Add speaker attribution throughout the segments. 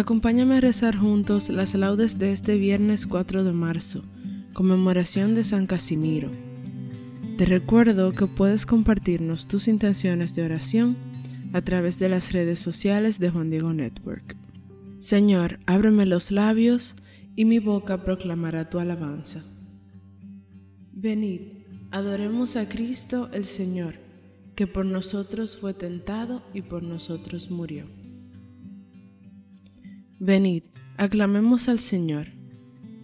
Speaker 1: Acompáñame a rezar juntos las laudes de este viernes 4 de marzo, conmemoración de San Casimiro. Te recuerdo que puedes compartirnos tus intenciones de oración a través de las redes sociales de Juan Diego Network. Señor, ábreme los labios y mi boca proclamará tu alabanza. Venid, adoremos a Cristo el Señor, que por nosotros fue tentado y por nosotros murió. Venid, aclamemos al Señor,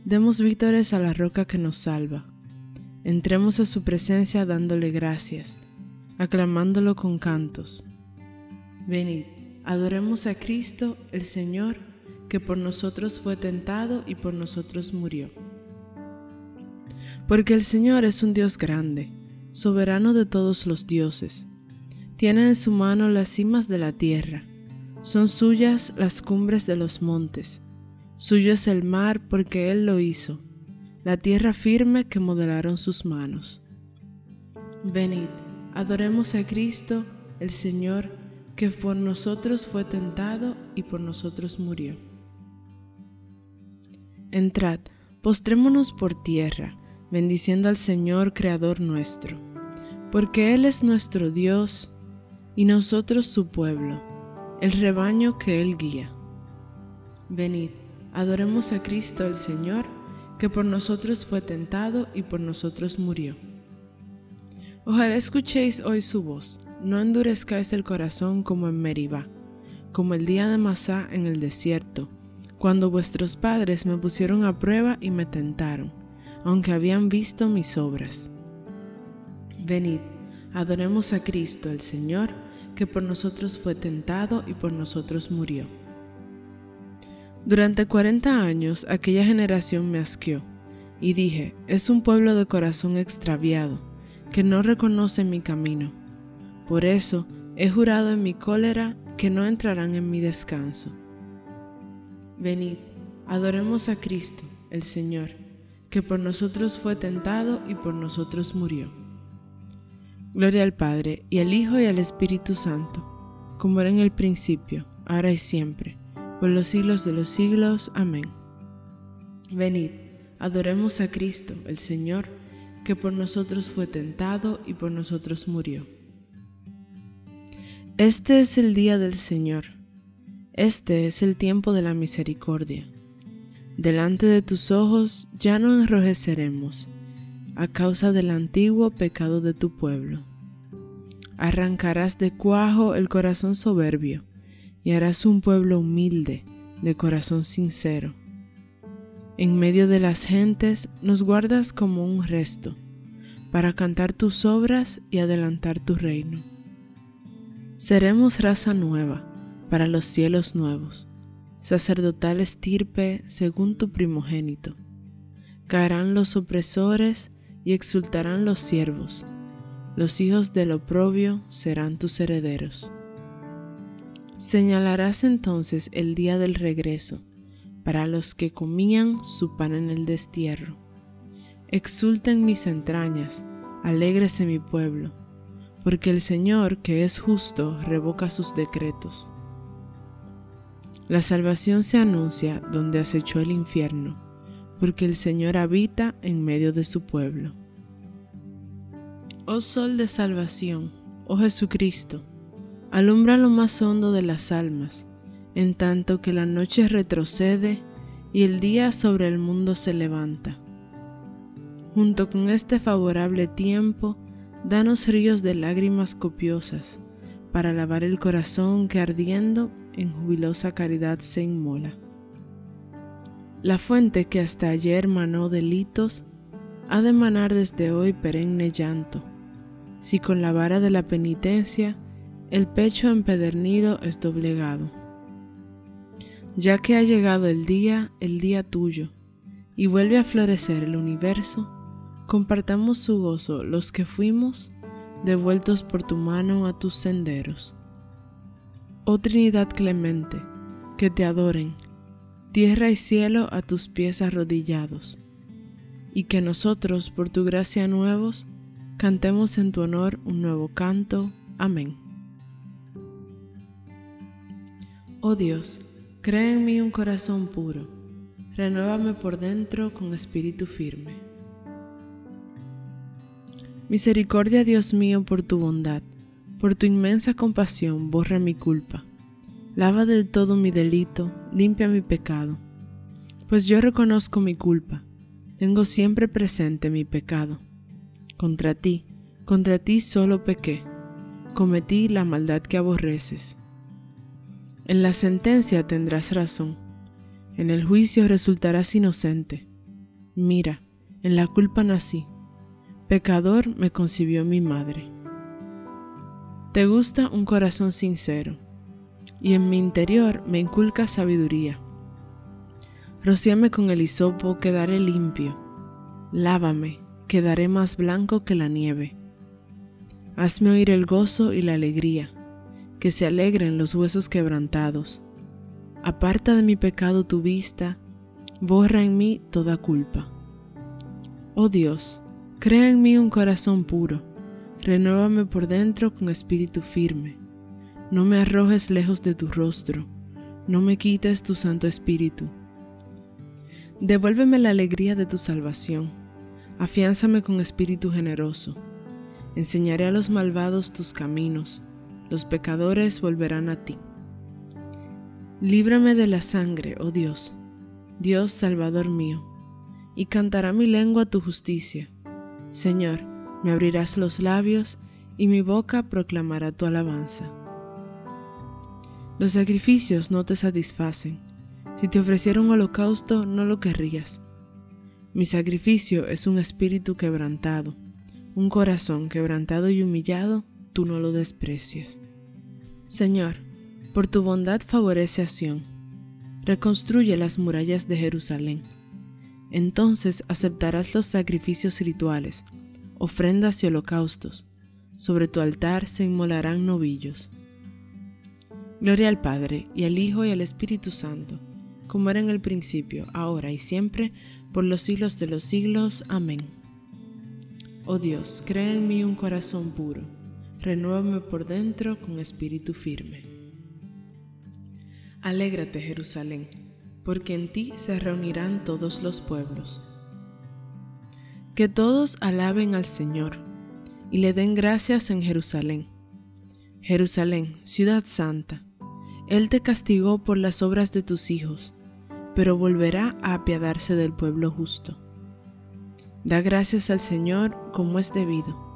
Speaker 1: demos vítores a la roca que nos salva. Entremos a su presencia dándole gracias, aclamándolo con cantos. Venid, adoremos a Cristo, el Señor, que por nosotros fue tentado y por nosotros murió. Porque el Señor es un Dios grande, soberano de todos los dioses. Tiene en su mano las cimas de la tierra son suyas las cumbres de los montes, suyo es el mar porque Él lo hizo, la tierra firme que modelaron sus manos. Venid, adoremos a Cristo, el Señor, que por nosotros fue tentado y por nosotros murió. Entrad, postrémonos por tierra, bendiciendo al Señor Creador nuestro, porque Él es nuestro Dios y nosotros su pueblo el rebaño que Él guía. Venid, adoremos a Cristo el Señor, que por nosotros fue tentado y por nosotros murió. Ojalá escuchéis hoy su voz, no endurezcáis el corazón como en Meribá, como el día de Masá en el desierto, cuando vuestros padres me pusieron a prueba y me tentaron, aunque habían visto mis obras. Venid, adoremos a Cristo el Señor, que por nosotros fue tentado y por nosotros murió. Durante cuarenta años aquella generación me asqueó, y dije, es un pueblo de corazón extraviado, que no reconoce mi camino. Por eso he jurado en mi cólera que no entrarán en mi descanso. Venid, adoremos a Cristo, el Señor, que por nosotros fue tentado y por nosotros murió. Gloria al Padre, y al Hijo, y al Espíritu Santo, como era en el principio, ahora y siempre, por los siglos de los siglos. Amén. Venid, adoremos a Cristo, el Señor, que por nosotros fue tentado y por nosotros murió. Este es el día del Señor, este es el tiempo de la misericordia. Delante de tus ojos ya no enrojeceremos a causa del antiguo pecado de tu pueblo. Arrancarás de cuajo el corazón soberbio y harás un pueblo humilde, de corazón sincero. En medio de las gentes nos guardas como un resto, para cantar tus obras y adelantar tu reino. Seremos raza nueva para los cielos nuevos, sacerdotal estirpe según tu primogénito. Caerán los opresores y exultarán los siervos, los hijos del oprobio serán tus herederos. Señalarás entonces el día del regreso, para los que comían su pan en el destierro. Exulten mis entrañas, alégrese mi pueblo, porque el Señor, que es justo, revoca sus decretos. La salvación se anuncia donde acechó el infierno, porque el Señor habita en medio de su pueblo. Oh Sol de salvación, oh Jesucristo, alumbra lo más hondo de las almas, en tanto que la noche retrocede y el día sobre el mundo se levanta. Junto con este favorable tiempo, danos ríos de lágrimas copiosas, para lavar el corazón que ardiendo en jubilosa caridad se inmola. La fuente que hasta ayer manó delitos, ha de manar desde hoy perenne llanto, si con la vara de la penitencia el pecho empedernido es doblegado. Ya que ha llegado el día, el día tuyo, y vuelve a florecer el universo, compartamos su gozo los que fuimos devueltos por tu mano a tus senderos. Oh Trinidad clemente, que te adoren, tierra y cielo a tus pies arrodillados, y que nosotros, por tu gracia nuevos, cantemos en tu honor un nuevo canto. Amén. Oh Dios, crea en mí un corazón puro, renuévame por dentro con espíritu firme. Misericordia, Dios mío, por tu bondad, por tu inmensa compasión, borra mi culpa. Lava del todo mi delito, limpia mi pecado. Pues yo reconozco mi culpa, tengo siempre presente mi pecado. Contra ti, contra ti solo pequé, cometí la maldad que aborreces en la sentencia tendrás razón, en el juicio resultarás inocente. Mira, en la culpa nací, pecador me concibió mi madre. Te gusta un corazón sincero, y en mi interior me inculca sabiduría. Rocíame con el hisopo, quedaré limpio. Lávame, quedaré más blanco que la nieve. Hazme oír el gozo y la alegría que se alegren los huesos quebrantados. Aparta de mi pecado tu vista, borra en mí toda culpa. Oh Dios, crea en mí un corazón puro, renuévame por dentro con espíritu firme. No me arrojes lejos de tu rostro, no me quites tu santo espíritu. Devuélveme la alegría de tu salvación, afiánzame con espíritu generoso. Enseñaré a los malvados tus caminos los pecadores volverán a ti. Líbrame de la sangre, oh Dios, Dios Salvador mío, y cantará mi lengua tu justicia. Señor, me abrirás los labios, y mi boca proclamará tu alabanza. Los sacrificios no te satisfacen. Si te ofreciera un holocausto, no lo querrías. Mi sacrificio es un espíritu quebrantado, un corazón quebrantado y humillado, tú no lo desprecias. Señor, por tu bondad favorece a Sión, reconstruye las murallas de Jerusalén. Entonces aceptarás los sacrificios rituales, ofrendas y holocaustos. Sobre tu altar se inmolarán novillos. Gloria al Padre, y al Hijo, y al Espíritu Santo, como era en el principio, ahora y siempre, por los siglos de los siglos. Amén. Oh Dios, crea en mí un corazón puro renuévame por dentro con espíritu firme. Alégrate, Jerusalén, porque en ti se reunirán todos los pueblos. Que todos alaben al Señor y le den gracias en Jerusalén. Jerusalén, ciudad santa, Él te castigó por las obras de tus hijos, pero volverá a apiadarse del pueblo justo. Da gracias al Señor como es debido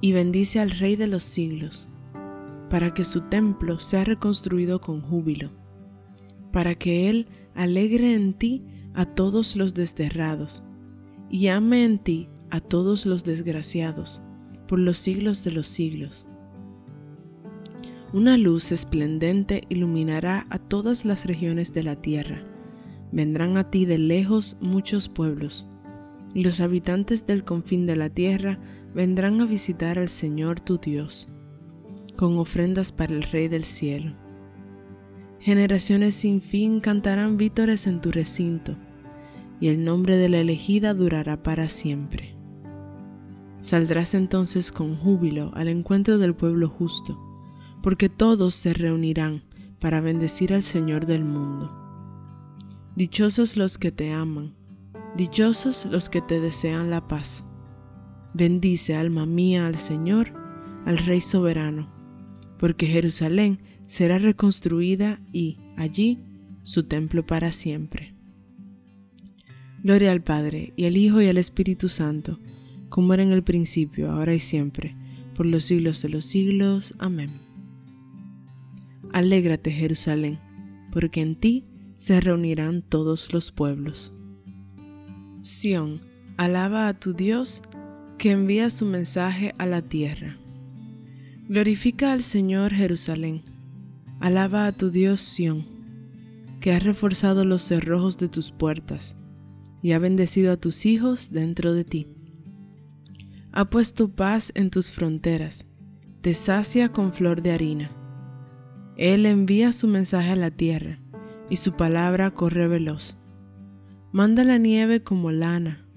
Speaker 1: y bendice al Rey de los siglos, para que su templo sea reconstruido con júbilo, para que Él alegre en ti a todos los desterrados, y ame en ti a todos los desgraciados, por los siglos de los siglos. Una luz esplendente iluminará a todas las regiones de la tierra. Vendrán a ti de lejos muchos pueblos, los habitantes del confín de la tierra vendrán a visitar al Señor tu Dios, con ofrendas para el Rey del cielo. Generaciones sin fin cantarán vítores en tu recinto, y el nombre de la elegida durará para siempre. Saldrás entonces con júbilo al encuentro del pueblo justo, porque todos se reunirán para bendecir al Señor del mundo. Dichosos los que te aman, dichosos los que te desean la paz. Bendice, alma mía, al Señor, al Rey soberano, porque Jerusalén será reconstruida y allí su templo para siempre. Gloria al Padre, y al Hijo, y al Espíritu Santo, como era en el principio, ahora y siempre, por los siglos de los siglos. Amén. Alégrate, Jerusalén, porque en ti se reunirán todos los pueblos. Sión, alaba a tu Dios que envía su mensaje a la tierra. Glorifica al Señor Jerusalén Alaba a tu Dios Sión, que ha reforzado los cerrojos de tus puertas y ha bendecido a tus hijos dentro de ti. Ha puesto paz en tus fronteras, te sacia con flor de harina. Él envía su mensaje a la tierra y su palabra corre veloz. Manda la nieve como lana,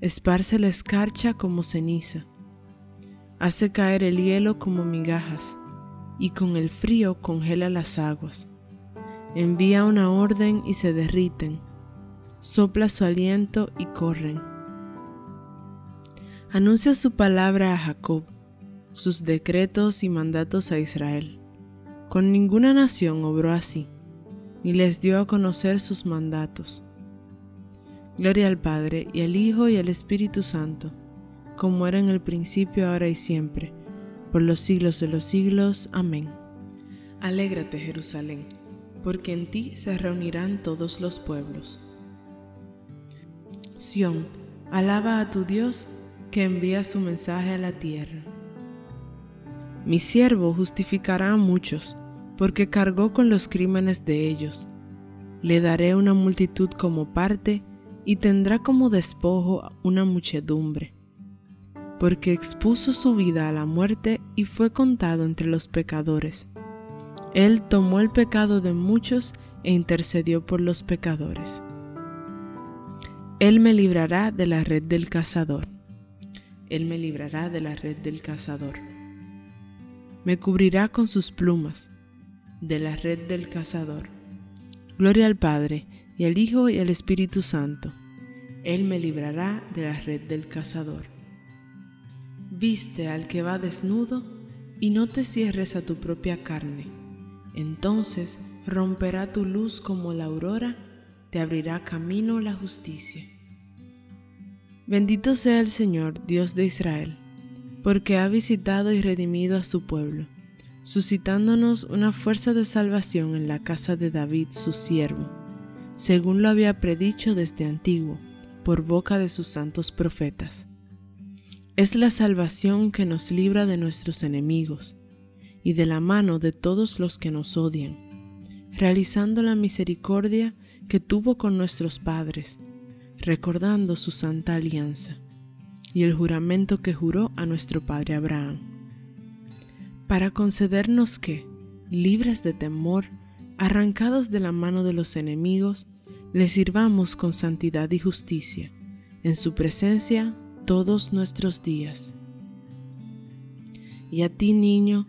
Speaker 1: esparce la escarcha como ceniza, hace caer el hielo como migajas y con el frío congela las aguas. Envía una orden y se derriten, sopla su aliento y corren. Anuncia su palabra a Jacob, sus decretos y mandatos a Israel. Con ninguna nación obró así, ni les dio a conocer sus mandatos. Gloria al Padre, y al Hijo, y al Espíritu Santo, como era en el principio, ahora y siempre, por los siglos de los siglos. Amén. Alégrate, Jerusalén, porque en ti se reunirán todos los pueblos. Sión, alaba a tu Dios que envía su mensaje a la tierra. Mi siervo justificará a muchos, porque cargó con los crímenes de ellos. Le daré una multitud como parte, y tendrá como despojo una muchedumbre porque expuso su vida a la muerte y fue contado entre los pecadores. Él tomó el pecado de muchos e intercedió por los pecadores. Él me librará de la red del cazador. Él me librará de la red del cazador. Me cubrirá con sus plumas de la red del cazador. Gloria al Padre, y al Hijo, y al Espíritu Santo. Él me librará de la red del cazador. Viste al que va desnudo y no te cierres a tu propia carne. Entonces romperá tu luz como la aurora, te abrirá camino la justicia. Bendito sea el Señor, Dios de Israel, porque ha visitado y redimido a su pueblo, suscitándonos una fuerza de salvación en la casa de David, su siervo, según lo había predicho desde antiguo, por boca de sus santos profetas. Es la salvación que nos libra de nuestros enemigos y de la mano de todos los que nos odian, realizando la misericordia que tuvo con nuestros padres, recordando su santa alianza y el juramento que juró a nuestro padre Abraham, para concedernos que, libres de temor, arrancados de la mano de los enemigos, le sirvamos con santidad y justicia, en su presencia todos nuestros días. Y a ti, niño,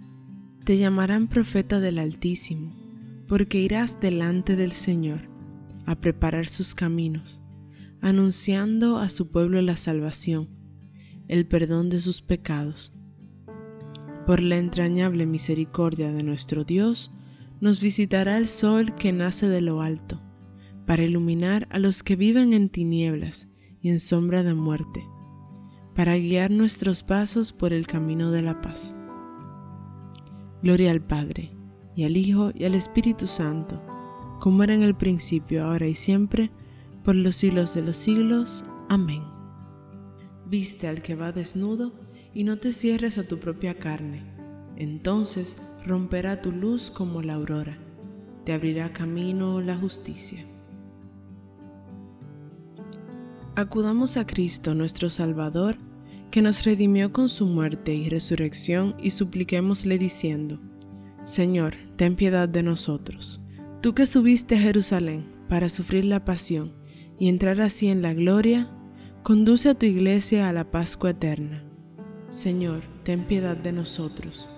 Speaker 1: te llamarán profeta del Altísimo, porque irás delante del Señor a preparar sus caminos, anunciando a su pueblo la salvación, el perdón de sus pecados. Por la entrañable misericordia de nuestro Dios, nos visitará el sol que nace de lo alto, para iluminar a los que viven en tinieblas y en sombra de muerte para guiar nuestros pasos por el camino de la paz. Gloria al Padre, y al Hijo, y al Espíritu Santo, como era en el principio, ahora y siempre, por los siglos de los siglos. Amén. Viste al que va desnudo, y no te cierres a tu propia carne. Entonces romperá tu luz como la aurora, te abrirá camino la justicia. Acudamos a Cristo nuestro Salvador, que nos redimió con su muerte y resurrección, y supliquémosle diciendo, Señor, ten piedad de nosotros. Tú que subiste a Jerusalén para sufrir la pasión y entrar así en la gloria, conduce a tu iglesia a la Pascua eterna. Señor, ten piedad de nosotros.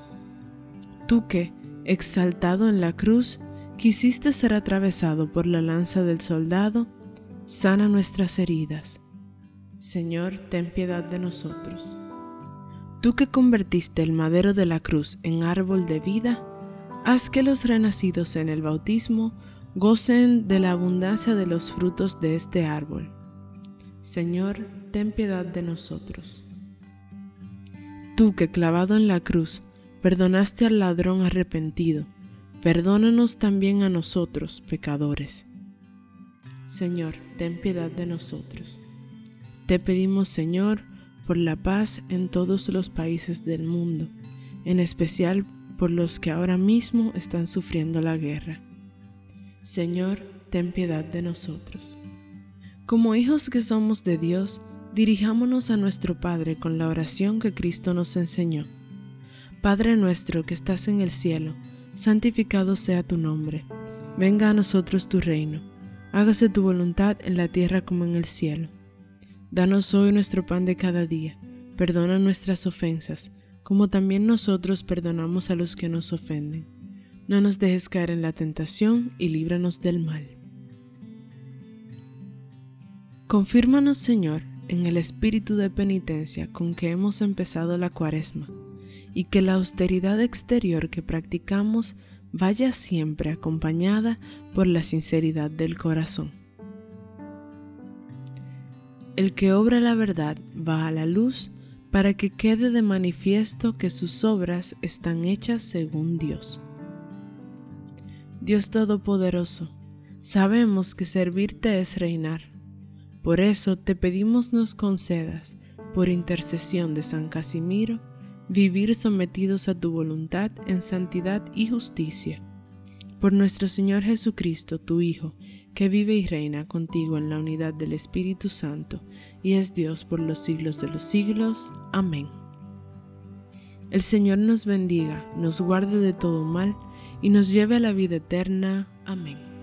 Speaker 1: Tú que, exaltado en la cruz, quisiste ser atravesado por la lanza del soldado, sana nuestras heridas. Señor, ten piedad de nosotros. Tú que convertiste el madero de la cruz en árbol de vida, haz que los renacidos en el bautismo gocen de la abundancia de los frutos de este árbol. Señor, ten piedad de nosotros. Tú que clavado en la cruz perdonaste al ladrón arrepentido, perdónanos también a nosotros, pecadores. Señor, ten piedad de nosotros. Te pedimos, Señor, por la paz en todos los países del mundo, en especial por los que ahora mismo están sufriendo la guerra. Señor, ten piedad de nosotros. Como hijos que somos de Dios, dirijámonos a nuestro Padre con la oración que Cristo nos enseñó. Padre nuestro que estás en el cielo, santificado sea tu nombre. Venga a nosotros tu reino. Hágase tu voluntad en la tierra como en el cielo. Danos hoy nuestro pan de cada día. Perdona nuestras ofensas como también nosotros perdonamos a los que nos ofenden. No nos dejes caer en la tentación y líbranos del mal. Confírmanos, Señor, en el espíritu de penitencia con que hemos empezado la cuaresma, y que la austeridad exterior que practicamos vaya siempre acompañada por la sinceridad del corazón. El que obra la verdad va a la luz para que quede de manifiesto que sus obras están hechas según Dios. Dios Todopoderoso, sabemos que servirte es reinar. Por eso te pedimos nos concedas, por intercesión de San Casimiro, vivir sometidos a tu voluntad en santidad y justicia. Por nuestro Señor Jesucristo, tu Hijo, que vive y reina contigo en la unidad del Espíritu Santo, y es Dios por los siglos de los siglos. Amén. El Señor nos bendiga, nos guarde de todo mal, y nos lleve a la vida eterna. Amén.